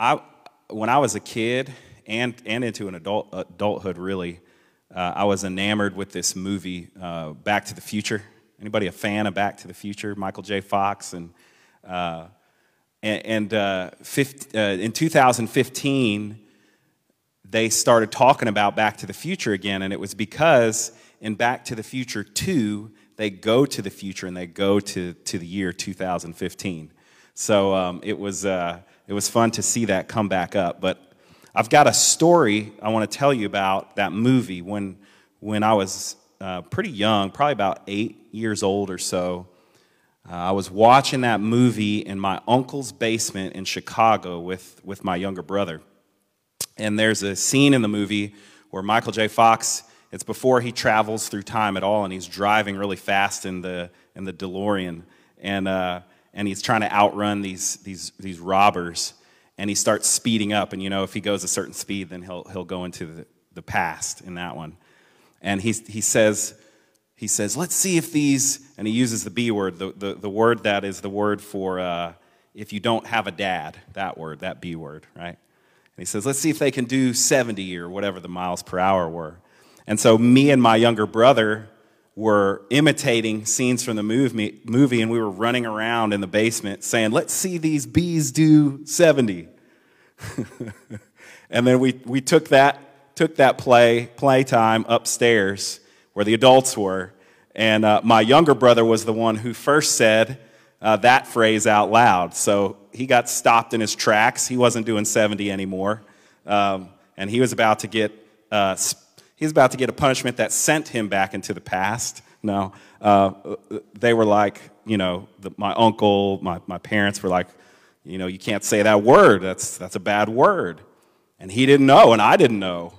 I, when I was a kid and, and into an adult, adulthood, really, uh, I was enamored with this movie, uh, Back to the Future. Anybody a fan of Back to the Future? Michael J. Fox and uh, and, uh, 50, uh, in 2015 they started talking about Back to the Future again, and it was because in Back to the Future 2 they go to the future and they go to, to the year 2015. So um, it was uh, it was fun to see that come back up, but I've got a story I want to tell you about that movie when, when I was uh, pretty young, probably about eight years old or so. Uh, I was watching that movie in my uncle's basement in Chicago with, with my younger brother. And there's a scene in the movie where Michael J. Fox, it's before he travels through time at all, and he's driving really fast in the, in the DeLorean. And, uh, and he's trying to outrun these, these, these robbers and he starts speeding up. And you know, if he goes a certain speed, then he'll, he'll go into the, the past in that one. And he, he says, he says, let's see if these, and he uses the B word, the, the, the word that is the word for uh, if you don't have a dad, that word, that B word, right? And he says, let's see if they can do 70 or whatever the miles per hour were. And so me and my younger brother were imitating scenes from the movie, movie and we were running around in the basement saying, Let's see these bees do 70. and then we, we took that, took that play, playtime upstairs where the adults were. And uh, my younger brother was the one who first said uh, that phrase out loud. So he got stopped in his tracks. He wasn't doing 70 anymore. Um, and he was about to get uh, he's about to get a punishment that sent him back into the past. No, uh, they were like, you know, the, my uncle, my, my parents were like, you know, you can't say that word. That's, that's a bad word. And he didn't know, and I didn't know.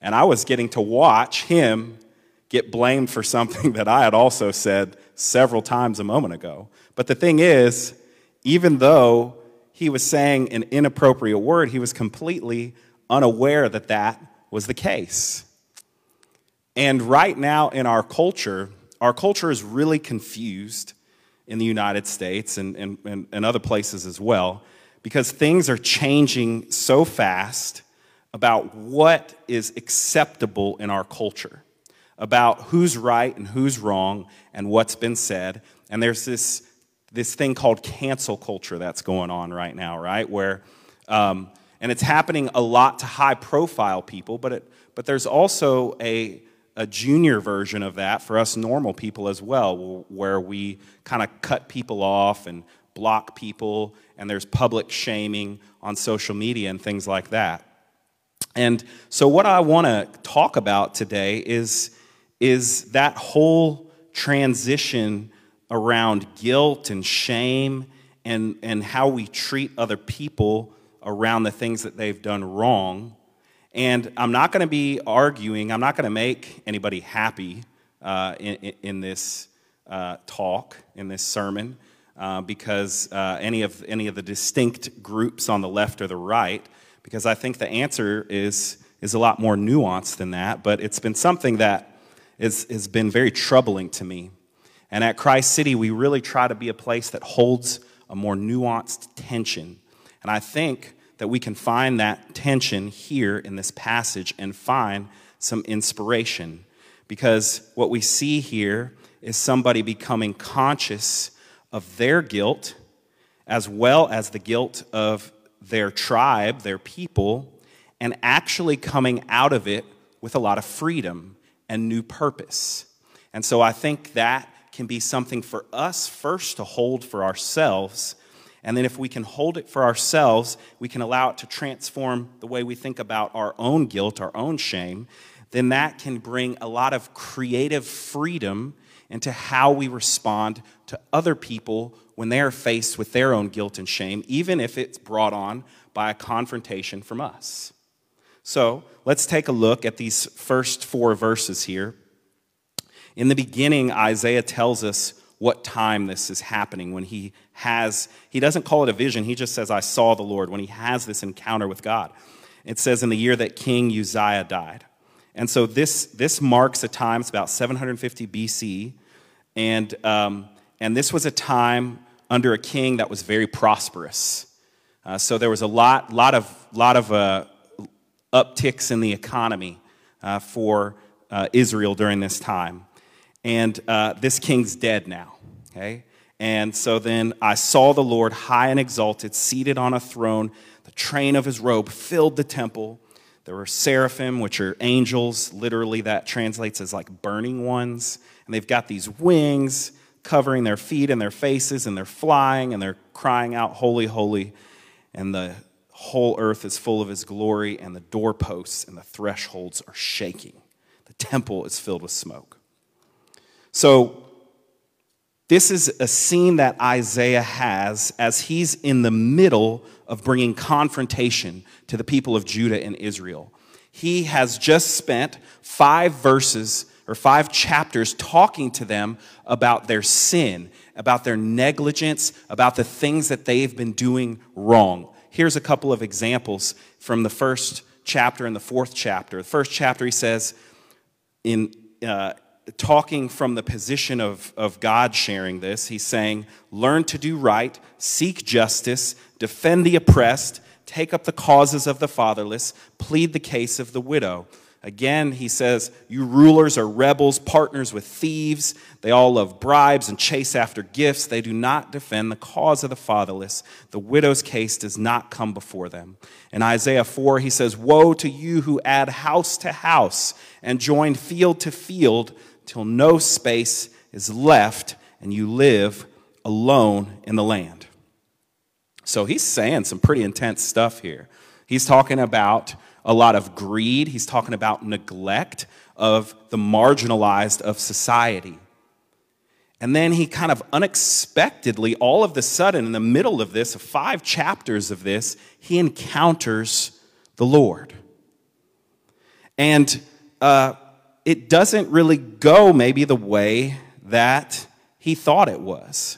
And I was getting to watch him get blamed for something that I had also said several times a moment ago. But the thing is, even though he was saying an inappropriate word, he was completely unaware that that was the case. And right now in our culture, our culture is really confused in the United States and, and, and, and other places as well because things are changing so fast about what is acceptable in our culture, about who's right and who's wrong and what's been said. And there's this, this thing called cancel culture that's going on right now, right? Where, um, and it's happening a lot to high profile people, but, it, but there's also a, a junior version of that for us normal people as well, where we kind of cut people off and block people, and there's public shaming on social media and things like that. And so, what I want to talk about today is, is that whole transition around guilt and shame and, and how we treat other people around the things that they've done wrong and I'm not going to be arguing, I'm not going to make anybody happy uh, in, in, this uh, talk, in this sermon, uh, because uh, any, of, any of the distinct groups on the left or the right, because I think the answer is, is a lot more nuanced than that, but it's been something that is, has been very troubling to me. And at Christ City, we really try to be a place that holds a more nuanced tension. And I think that we can find that tension here in this passage and find some inspiration. Because what we see here is somebody becoming conscious of their guilt as well as the guilt of their tribe, their people, and actually coming out of it with a lot of freedom and new purpose. And so I think that can be something for us first to hold for ourselves and then, if we can hold it for ourselves, we can allow it to transform the way we think about our own guilt, our own shame. Then that can bring a lot of creative freedom into how we respond to other people when they are faced with their own guilt and shame, even if it's brought on by a confrontation from us. So let's take a look at these first four verses here. In the beginning, Isaiah tells us what time this is happening when he has, he doesn't call it a vision, he just says, I saw the Lord, when he has this encounter with God. It says in the year that King Uzziah died. And so this, this marks a time, it's about 750 BC, and, um, and this was a time under a king that was very prosperous. Uh, so there was a lot, lot of, lot of uh, upticks in the economy uh, for uh, Israel during this time. And uh, this king's dead now, okay? And so then I saw the Lord high and exalted, seated on a throne. The train of his robe filled the temple. There were seraphim, which are angels. Literally, that translates as like burning ones. And they've got these wings covering their feet and their faces, and they're flying and they're crying out, Holy, holy. And the whole earth is full of his glory, and the doorposts and the thresholds are shaking. The temple is filled with smoke. So, this is a scene that Isaiah has as he's in the middle of bringing confrontation to the people of Judah and Israel. He has just spent five verses or five chapters talking to them about their sin, about their negligence, about the things that they've been doing wrong. Here's a couple of examples from the first chapter and the fourth chapter. The first chapter, he says, in uh, talking from the position of, of God sharing this, he's saying, Learn to do right, seek justice, defend the oppressed, take up the causes of the fatherless, plead the case of the widow. Again, he says, You rulers are rebels, partners with thieves. They all love bribes and chase after gifts. They do not defend the cause of the fatherless. The widow's case does not come before them. In Isaiah 4, he says, Woe to you who add house to house and join field to field till no space is left and you live alone in the land. So he's saying some pretty intense stuff here. He's talking about a lot of greed, he's talking about neglect of the marginalized of society. And then he kind of unexpectedly, all of the sudden, in the middle of this, five chapters of this, he encounters the Lord. And uh, it doesn't really go maybe the way that he thought it was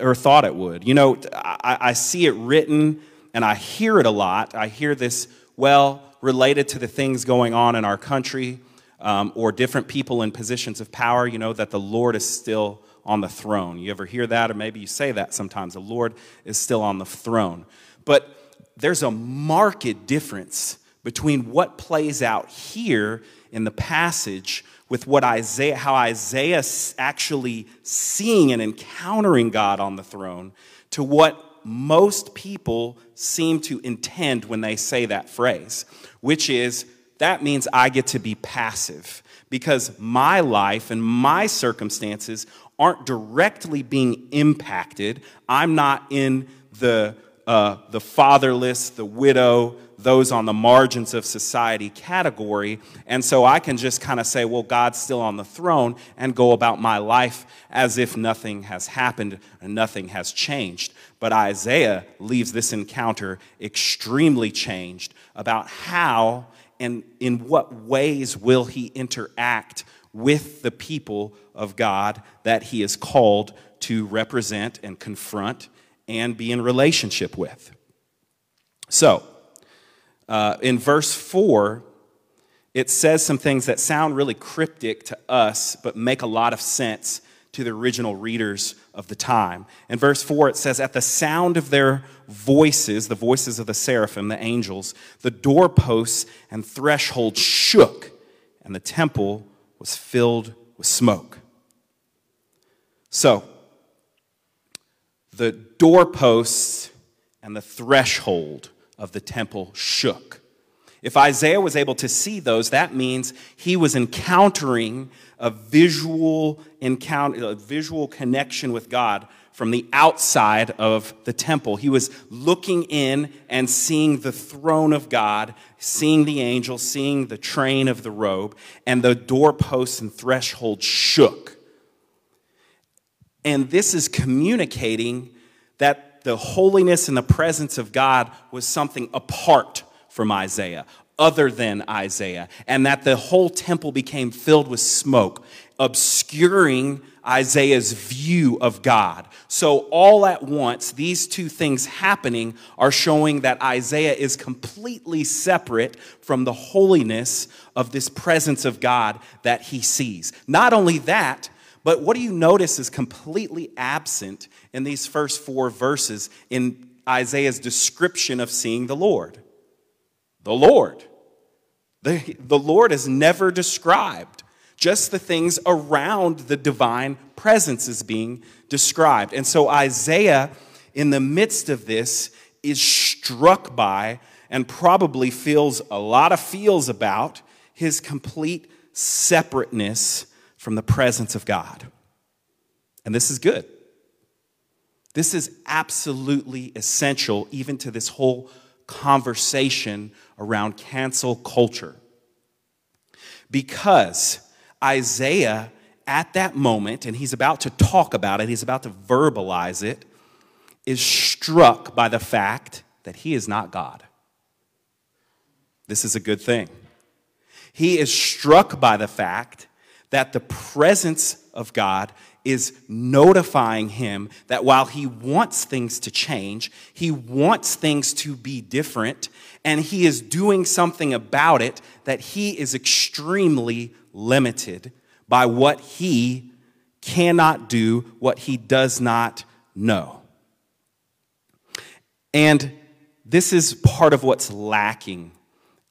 or thought it would. You know, I, I see it written and I hear it a lot. I hear this, well, related to the things going on in our country um, or different people in positions of power, you know, that the Lord is still on the throne. You ever hear that? Or maybe you say that sometimes. The Lord is still on the throne. But there's a marked difference between what plays out here in the passage with what Isaiah, how Isaiah actually seeing and encountering God on the throne to what most people seem to intend when they say that phrase, which is that means I get to be passive because my life and my circumstances aren't directly being impacted. I'm not in the, uh, the fatherless, the widow, those on the margins of society category. And so I can just kind of say, well, God's still on the throne and go about my life as if nothing has happened and nothing has changed. But Isaiah leaves this encounter extremely changed about how and in what ways will he interact with the people of God that he is called to represent and confront and be in relationship with. So, uh, in verse 4, it says some things that sound really cryptic to us, but make a lot of sense to the original readers of the time. In verse 4, it says, At the sound of their voices, the voices of the seraphim, the angels, the doorposts and threshold shook, and the temple was filled with smoke. So, the doorposts and the threshold of the temple shook. If Isaiah was able to see those, that means he was encountering a visual encounter, a visual connection with God from the outside of the temple. He was looking in and seeing the throne of God, seeing the angel, seeing the train of the robe, and the doorposts and threshold shook. And this is communicating that the holiness and the presence of God was something apart from Isaiah, other than Isaiah, and that the whole temple became filled with smoke, obscuring Isaiah's view of God. So, all at once, these two things happening are showing that Isaiah is completely separate from the holiness of this presence of God that he sees. Not only that, but what do you notice is completely absent in these first four verses in Isaiah's description of seeing the Lord. The Lord. The, the Lord is never described. Just the things around the divine presence is being described. And so Isaiah, in the midst of this, is struck by and probably feels a lot of feels about his complete separateness from the presence of God. And this is good. This is absolutely essential, even to this whole conversation around cancel culture. Because Isaiah, at that moment, and he's about to talk about it, he's about to verbalize it, is struck by the fact that he is not God. This is a good thing. He is struck by the fact that the presence of God is notifying him that while he wants things to change, he wants things to be different, and he is doing something about it, that he is extremely limited by what he cannot do, what he does not know. And this is part of what's lacking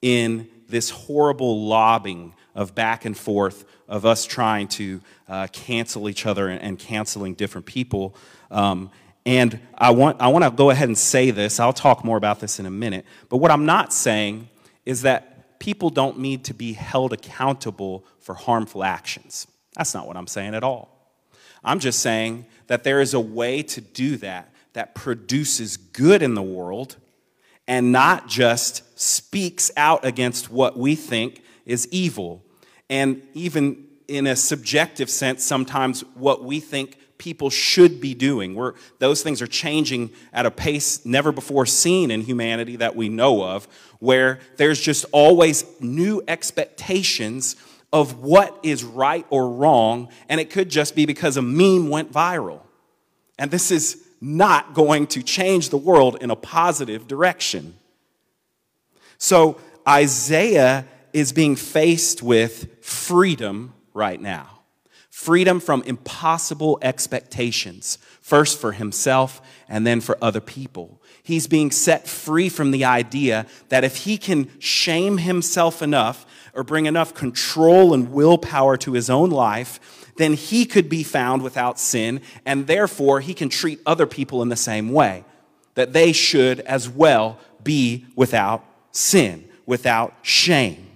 in this horrible lobbing of back and forth of us trying to uh, cancel each other and, and canceling different people. Um, and I want, I want to go ahead and say this. I'll talk more about this in a minute. But what I'm not saying is that people don't need to be held accountable for harmful actions. That's not what I'm saying at all. I'm just saying that there is a way to do that that produces good in the world and not just speaks out against what we think is evil. And even in a subjective sense, sometimes what we think people should be doing. We're, those things are changing at a pace never before seen in humanity that we know of, where there's just always new expectations of what is right or wrong, and it could just be because a meme went viral. And this is not going to change the world in a positive direction. So Isaiah is being faced with freedom right now freedom from impossible expectations, first for himself and then for other people. He's being set free from the idea that if he can shame himself enough or bring enough control and willpower to his own life, then he could be found without sin, and therefore he can treat other people in the same way, that they should as well be without sin, without shame.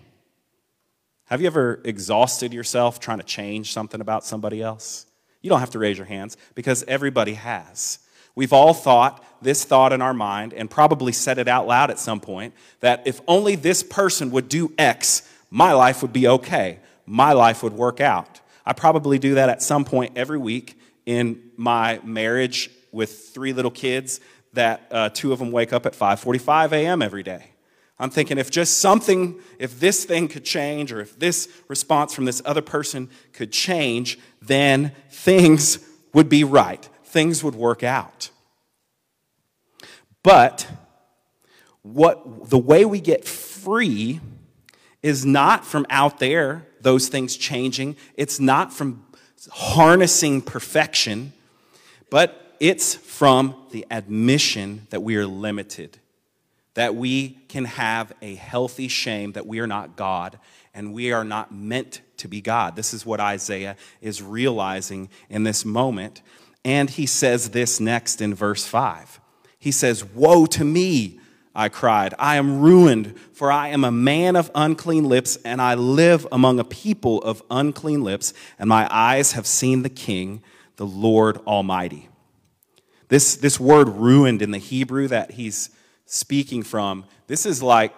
Have you ever exhausted yourself trying to change something about somebody else? You don't have to raise your hands because everybody has. We've all thought this thought in our mind and probably said it out loud at some point that if only this person would do X, my life would be okay. My life would work out. I probably do that at some point every week in my marriage with three little kids that uh, two of them wake up at 5:45 a.m. every day. I'm thinking if just something, if this thing could change, or if this response from this other person could change, then things would be right. Things would work out. But what the way we get free is not from out there, those things changing. It's not from harnessing perfection, but it's from the admission that we are limited that we can have a healthy shame that we are not God and we are not meant to be God. This is what Isaiah is realizing in this moment. And he says this next in verse 5. He says, Woe to me, I cried. I am ruined, for I am a man of unclean lips, and I live among a people of unclean lips, and my eyes have seen the King, the Lord Almighty. This, this word ruined in the Hebrew that he's speaking from. This is like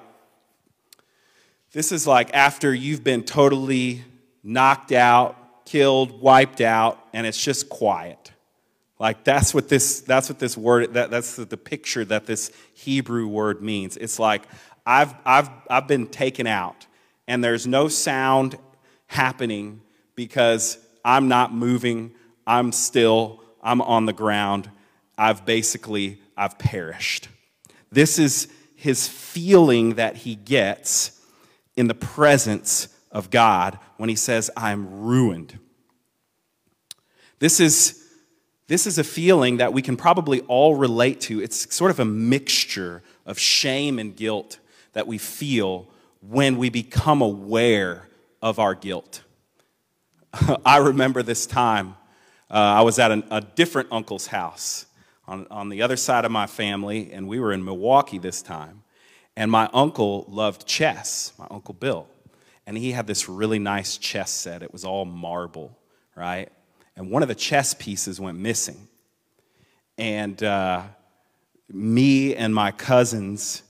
this is like after you've been totally knocked out, killed, wiped out, and it's just quiet. Like that's what this that's what this word that, that's the, the picture that this Hebrew word means. It's like I've I've I've been taken out and there's no sound happening because I'm not moving, I'm still, I'm on the ground. I've basically I've perished. This is his feeling that he gets in the presence of God when he says, I'm ruined. This is, This is a feeling that we can probably all relate to. It's sort of a mixture of shame and guilt that we feel when we become aware of our guilt. I remember this time. Uh, I was at an, a different uncle's house on, on the other side of my family, and we were in Milwaukee this time. And my uncle loved chess, my uncle Bill. And he had this really nice chess set. It was all marble, right? And one of the chess pieces went missing. And uh, me and my cousins,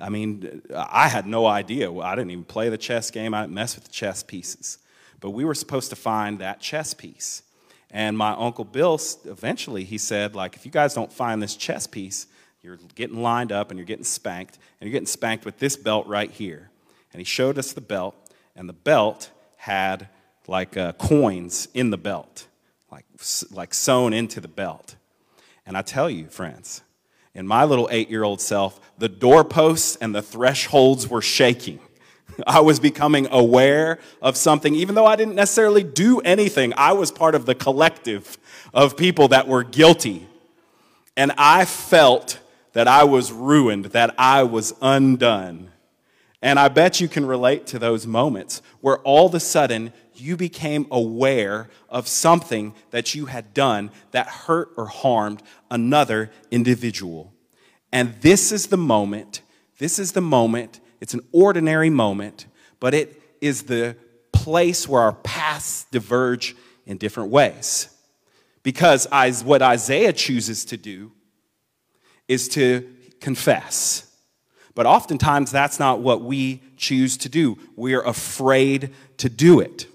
I mean, I had no idea. I didn't even play the chess game, I didn't mess with the chess pieces. But we were supposed to find that chess piece. And my uncle Bill, eventually, he said, like, if you guys don't find this chess piece, you're getting lined up and you're getting spanked, and you're getting spanked with this belt right here. And he showed us the belt, and the belt had like uh, coins in the belt, like, like sewn into the belt. And I tell you, friends, in my little eight year old self, the doorposts and the thresholds were shaking. I was becoming aware of something, even though I didn't necessarily do anything. I was part of the collective of people that were guilty. And I felt that I was ruined, that I was undone. And I bet you can relate to those moments where all of a sudden you became aware of something that you had done that hurt or harmed another individual. And this is the moment, this is the moment it's an ordinary moment, but it is the place where our paths diverge in different ways. Because what Isaiah chooses to do is to confess. But oftentimes, that's not what we choose to do. We're afraid to do it.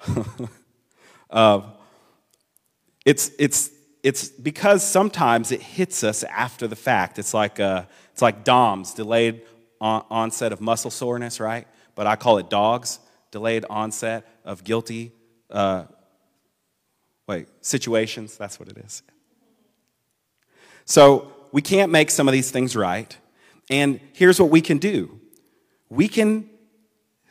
uh, it's, it's, it's because sometimes it hits us after the fact. It's like, uh, it's like DOMS, delayed on- onset of muscle soreness, right? But I call it DOGS, delayed onset of guilty, uh, wait, situations. That's what it is. So we can't make some of these things right. And here's what we can do we can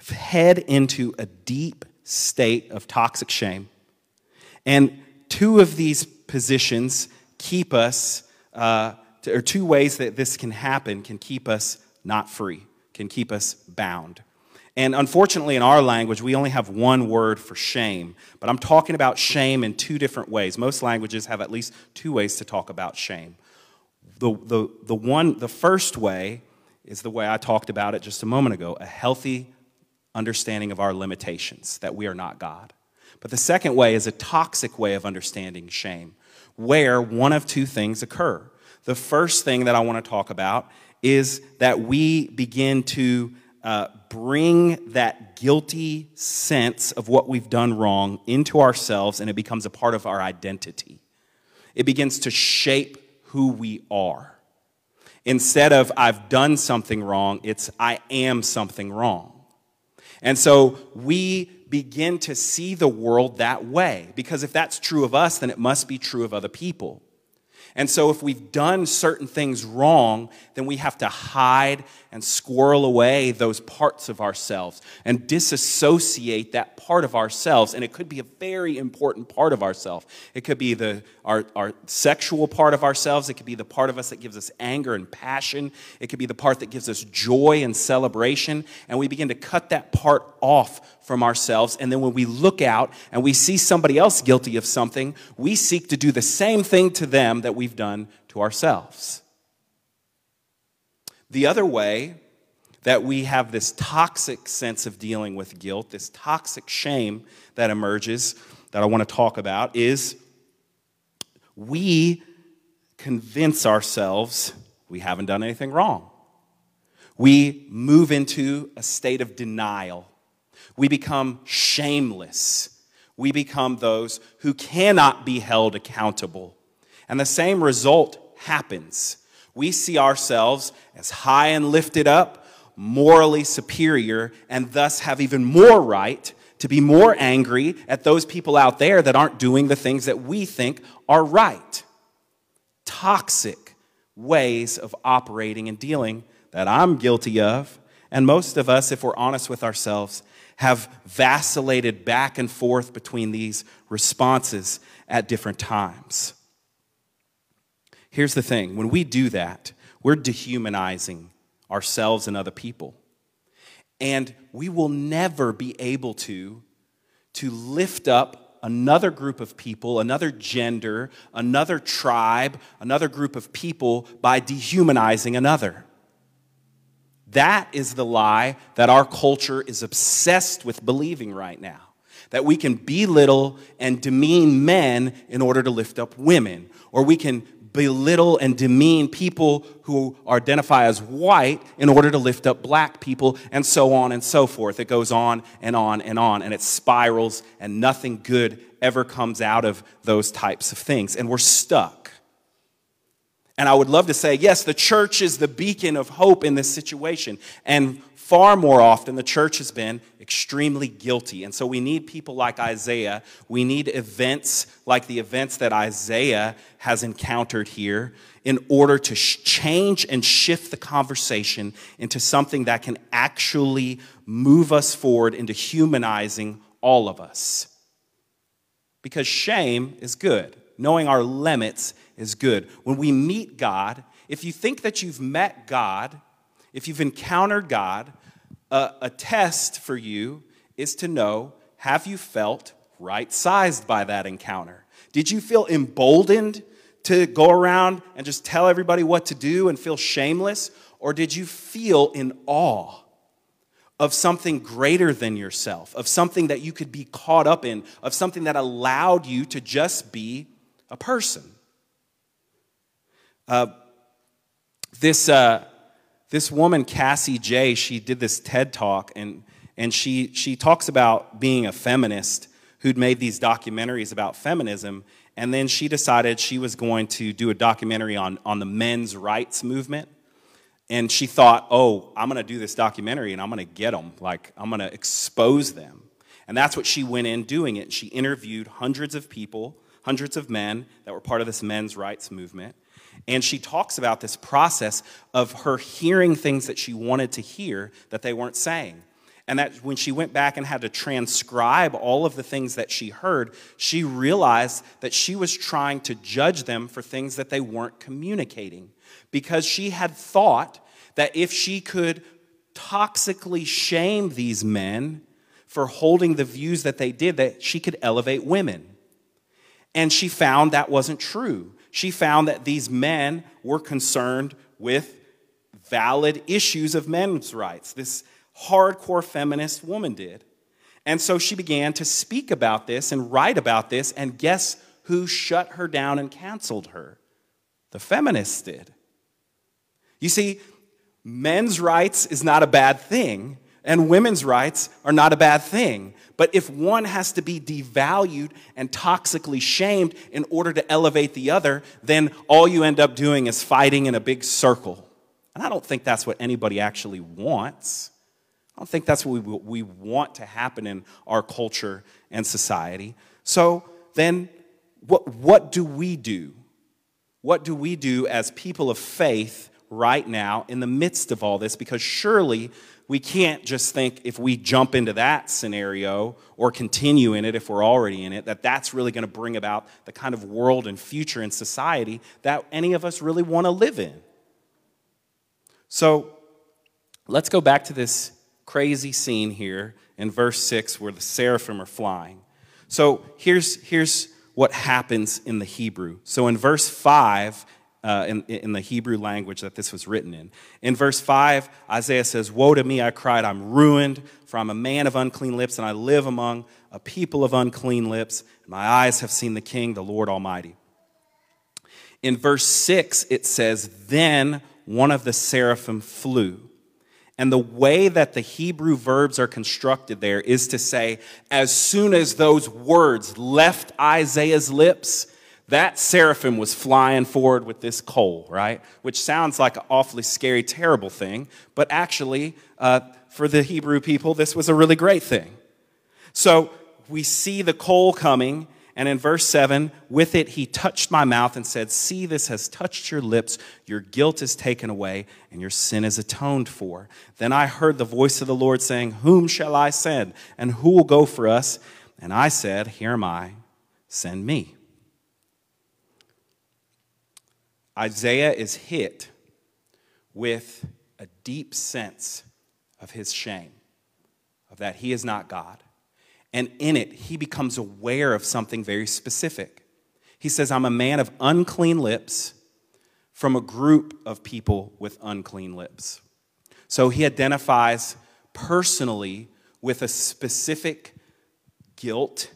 head into a deep state of toxic shame. And two of these positions keep us uh, or two ways that this can happen can keep us not free, can keep us bound. And unfortunately, in our language, we only have one word for shame. But I'm talking about shame in two different ways. Most languages have at least two ways to talk about shame. The, the, the, one, the first way is the way I talked about it just a moment ago a healthy understanding of our limitations, that we are not God. But the second way is a toxic way of understanding shame, where one of two things occur. The first thing that I want to talk about is that we begin to uh, bring that guilty sense of what we've done wrong into ourselves and it becomes a part of our identity. It begins to shape who we are. Instead of I've done something wrong, it's I am something wrong. And so we begin to see the world that way because if that's true of us, then it must be true of other people. And so, if we've done certain things wrong, then we have to hide and squirrel away those parts of ourselves and disassociate that part of ourselves. And it could be a very important part of ourselves. It could be the, our, our sexual part of ourselves, it could be the part of us that gives us anger and passion, it could be the part that gives us joy and celebration. And we begin to cut that part off from ourselves. And then when we look out and we see somebody else guilty of something, we seek to do the same thing to them that we've done to ourselves. The other way that we have this toxic sense of dealing with guilt, this toxic shame that emerges that I want to talk about, is we convince ourselves we haven't done anything wrong. We move into a state of denial. We become shameless. We become those who cannot be held accountable. And the same result happens we see ourselves as high and lifted up, morally superior, and thus have even more right to be more angry at those people out there that aren't doing the things that we think are right. Toxic ways of operating and dealing that I'm guilty of. And most of us, if we're honest with ourselves, have vacillated back and forth between these responses at different times. Here's the thing when we do that, we're dehumanizing ourselves and other people. And we will never be able to, to lift up another group of people, another gender, another tribe, another group of people by dehumanizing another. That is the lie that our culture is obsessed with believing right now. That we can belittle and demean men in order to lift up women, or we can belittle and demean people who identify as white in order to lift up black people, and so on and so forth. It goes on and on and on, and it spirals, and nothing good ever comes out of those types of things. And we're stuck. And I would love to say, yes, the church is the beacon of hope in this situation. And far more often, the church has been extremely guilty. And so we need people like Isaiah. We need events like the events that Isaiah has encountered here in order to change and shift the conversation into something that can actually move us forward into humanizing all of us. Because shame is good, knowing our limits is good. When we meet God, if you think that you've met God, if you've encountered God, a, a test for you is to know have you felt right sized by that encounter? Did you feel emboldened to go around and just tell everybody what to do and feel shameless? Or did you feel in awe of something greater than yourself, of something that you could be caught up in, of something that allowed you to just be a person? Uh, this, uh, this woman, Cassie Jaye, she did this TED talk and, and she, she talks about being a feminist who'd made these documentaries about feminism. And then she decided she was going to do a documentary on, on the men's rights movement. And she thought, oh, I'm going to do this documentary and I'm going to get them. Like, I'm going to expose them. And that's what she went in doing it. She interviewed hundreds of people, hundreds of men that were part of this men's rights movement. And she talks about this process of her hearing things that she wanted to hear that they weren't saying. And that when she went back and had to transcribe all of the things that she heard, she realized that she was trying to judge them for things that they weren't communicating. Because she had thought that if she could toxically shame these men for holding the views that they did, that she could elevate women. And she found that wasn't true she found that these men were concerned with valid issues of men's rights. This hardcore feminist woman did. And so she began to speak about this and write about this, and guess who shut her down and canceled her? The feminists did. You see, men's rights is not a bad thing, and women's rights are not a bad thing. But if one has to be devalued and toxically shamed in order to elevate the other, then all you end up doing is fighting in a big circle. And I don't think that's what anybody actually wants. I don't think that's what we, we want to happen in our culture and society. So then, what, what do we do? What do we do as people of faith right now in the midst of all this? Because surely we can't just think if we jump into that scenario or continue in it if we're already in it, that that's really going to bring about the kind of world and future and society that any of us really want to live in. So let's go back to this crazy scene here in verse 6 where the seraphim are flying. So here's, here's what happens in the Hebrew. So in verse 5, uh, in, in the Hebrew language that this was written in. In verse 5, Isaiah says, Woe to me, I cried, I'm ruined, for I'm a man of unclean lips, and I live among a people of unclean lips. My eyes have seen the King, the Lord Almighty. In verse 6, it says, Then one of the seraphim flew. And the way that the Hebrew verbs are constructed there is to say, as soon as those words left Isaiah's lips, that seraphim was flying forward with this coal, right? Which sounds like an awfully scary, terrible thing, but actually, uh, for the Hebrew people, this was a really great thing. So we see the coal coming, and in verse 7, with it he touched my mouth and said, See, this has touched your lips, your guilt is taken away, and your sin is atoned for. Then I heard the voice of the Lord saying, Whom shall I send, and who will go for us? And I said, Here am I, send me. Isaiah is hit with a deep sense of his shame, of that he is not God. And in it, he becomes aware of something very specific. He says, I'm a man of unclean lips from a group of people with unclean lips. So he identifies personally with a specific guilt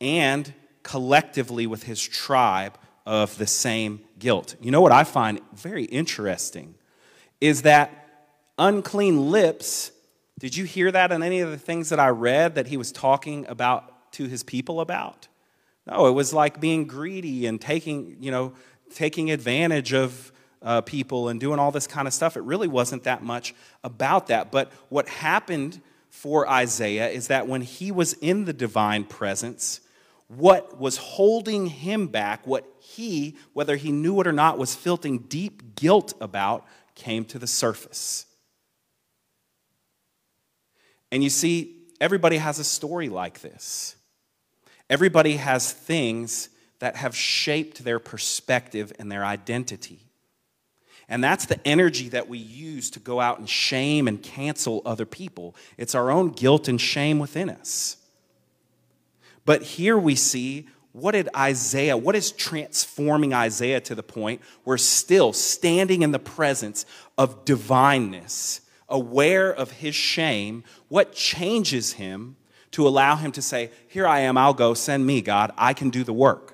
and collectively with his tribe of the same guilt. You know what I find very interesting is that unclean lips, did you hear that in any of the things that I read that he was talking about to his people about? No, it was like being greedy and taking, you know, taking advantage of uh, people and doing all this kind of stuff. It really wasn't that much about that. But what happened for Isaiah is that when he was in the divine presence, what was holding him back, what he, whether he knew it or not, was feeling deep guilt about, came to the surface. And you see, everybody has a story like this. Everybody has things that have shaped their perspective and their identity. And that's the energy that we use to go out and shame and cancel other people. It's our own guilt and shame within us. But here we see what did Isaiah, what is transforming Isaiah to the point where still standing in the presence of divineness, aware of his shame, what changes him to allow him to say, Here I am, I'll go, send me, God, I can do the work?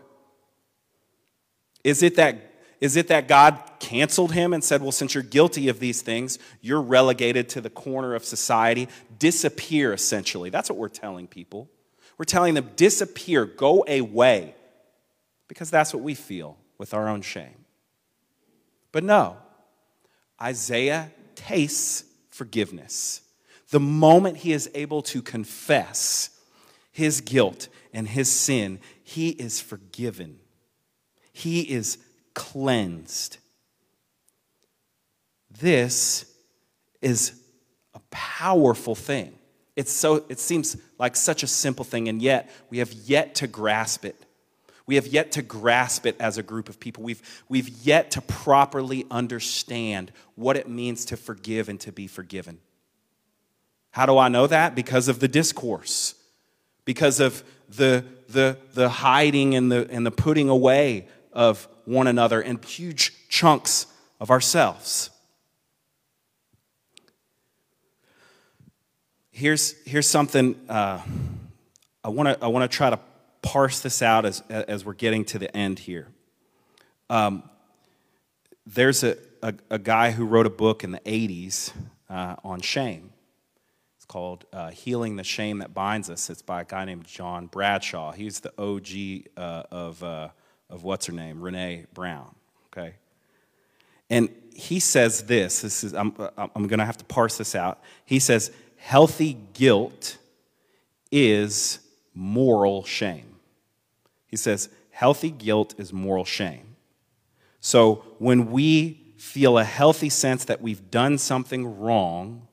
Is it that is it that God canceled him and said, Well, since you're guilty of these things, you're relegated to the corner of society? Disappear, essentially. That's what we're telling people. We're telling them, disappear, go away, because that's what we feel with our own shame. But no, Isaiah tastes forgiveness. The moment he is able to confess his guilt and his sin, he is forgiven. He is cleansed. This is a powerful thing. It's so, it seems like such a simple thing, and yet we have yet to grasp it. We have yet to grasp it as a group of people. We've, we've yet to properly understand what it means to forgive and to be forgiven. How do I know that? Because of the discourse, because of the, the, the hiding and the, and the putting away of one another and huge chunks of ourselves. Here's, here's something uh, I want to I wanna try to parse this out as, as we're getting to the end here. Um, there's a, a, a, guy who wrote a book in the 80s uh, on shame. It's called uh, Healing the Shame That Binds Us. It's by a guy named John Bradshaw. He's the OG uh, of, uh, of what's her name, Brené Brown. Okay? And he says this, this is, I'm, I'm going to have to parse this out. He says, healthy guilt is moral shame. He says, healthy guilt is moral shame. So when we feel a healthy sense that we've done something wrong,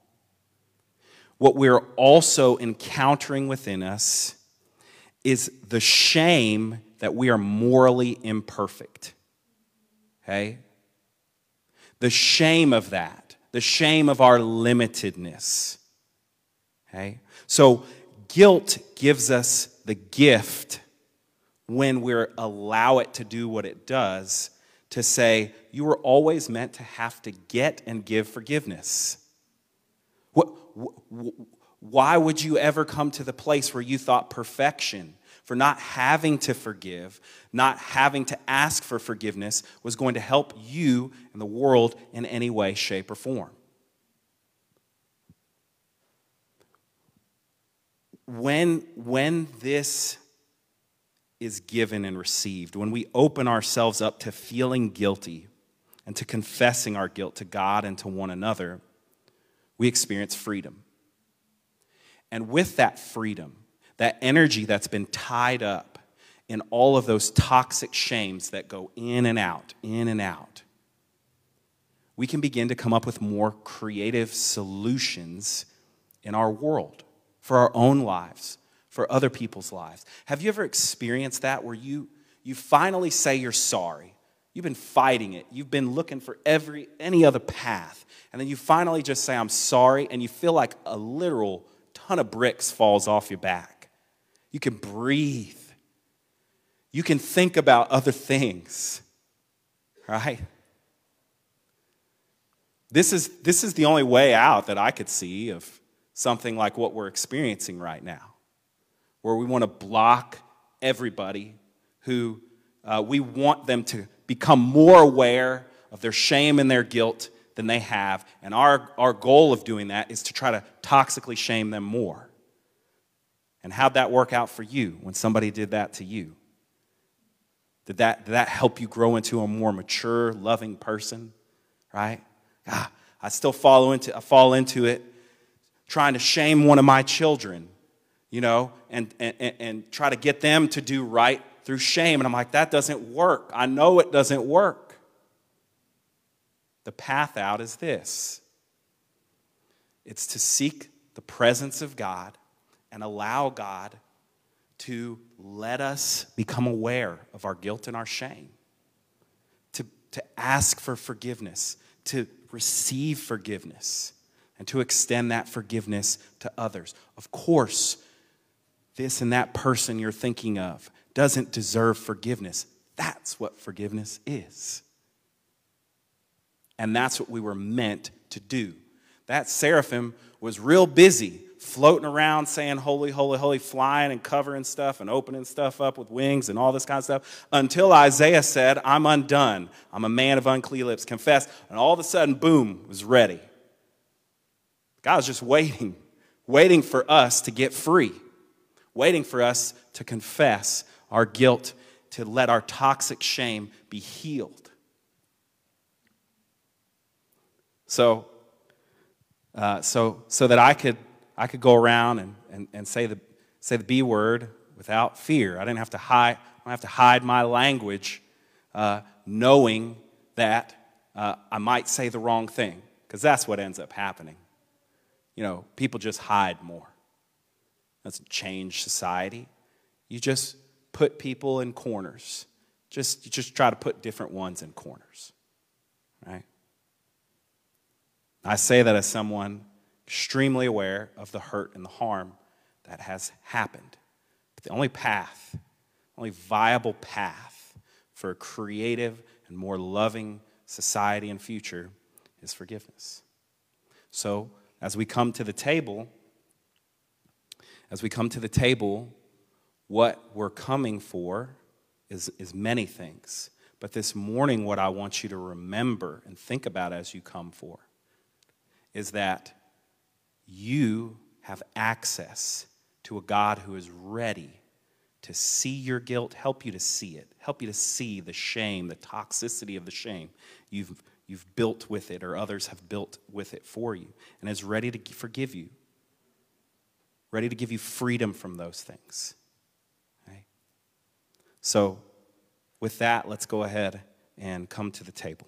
what we're also encountering within us is the shame that we are morally imperfect. Okay? The shame of that, the shame of our limitedness. Okay? So guilt gives us the gift when we allow it to do what it does to say, you were always meant to have to get and give forgiveness. What, why would you ever come to the place where you thought perfection for not having to forgive, not having to ask for forgiveness, was going to help you and the world in any way, shape, or form? When, when this is given and received, when we open ourselves up to feeling guilty and to confessing our guilt to God and to one another, we experience freedom. And with that freedom, that energy that's been tied up in all of those toxic shames that go in and out, in and out, we can begin to come up with more creative solutions in our world for our own lives, for other people's lives. Have you ever experienced that where you, you finally say you're sorry? You've been fighting it. You've been looking for every any other path. And then you finally just say, I'm sorry, and you feel like a literal ton of bricks falls off your back. You can breathe. You can think about other things. Right? This is, this is the only way out that I could see of something like what we're experiencing right now, where we want to block everybody who uh, we want them to become more aware of their shame and their guilt than they have. And our, our goal of doing that is to try to toxically shame them more. And how'd that work out for you when somebody did that to you? Did that, did that help you grow into a more mature, loving person? Right? Ah, I still fall into, I fall into it trying to shame one of my children, you know, and, and, and try to get them to do right through shame. And I'm like, that doesn't work. I know it doesn't work. The path out is this it's to seek the presence of God and allow God to let us become aware of our guilt and our shame, to, to ask for forgiveness, to receive forgiveness, and to extend that forgiveness to others. Of course, this and that person you're thinking of doesn't deserve forgiveness. That's what forgiveness is. And that's what we were meant to do. That seraphim was real busy floating around saying, Holy, holy, holy, flying and covering stuff and opening stuff up with wings and all this kind of stuff until Isaiah said, I'm undone. I'm a man of unclean lips. Confess. And all of a sudden, boom, was ready. God was just waiting, waiting for us to get free, waiting for us to confess our guilt, to let our toxic shame be healed. So, uh, so, so that I could, I could go around and, and, and say, the, say the B word without fear. I didn't have to hide, I don't have to hide my language uh, knowing that uh, I might say the wrong thing, because that's what ends up happening. You know, people just hide more. Doesn't change society. You just put people in corners. Just, you just try to put different ones in corners, right? I say that as someone extremely aware of the hurt and the harm that has happened. But the only path, only viable path for a creative and more loving society and future is forgiveness. So, as we come to the table, as we come to the table, what we're coming for is, is many things. But this morning, what I want you to remember and think about as you come for is that you have access to a God who is ready to see your guilt, help you to see it, help you to see the shame, the toxicity of the shame you've, you've built with it or others have built with it for you, and is ready to forgive you, ready to give you freedom from those things. So, with that, let's go ahead and come to the table.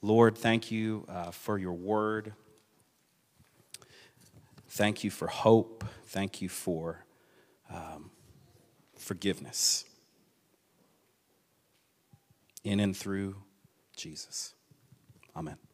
Lord, thank you uh, for your word. Thank you for hope. Thank you for um, forgiveness in and through Jesus. Amen.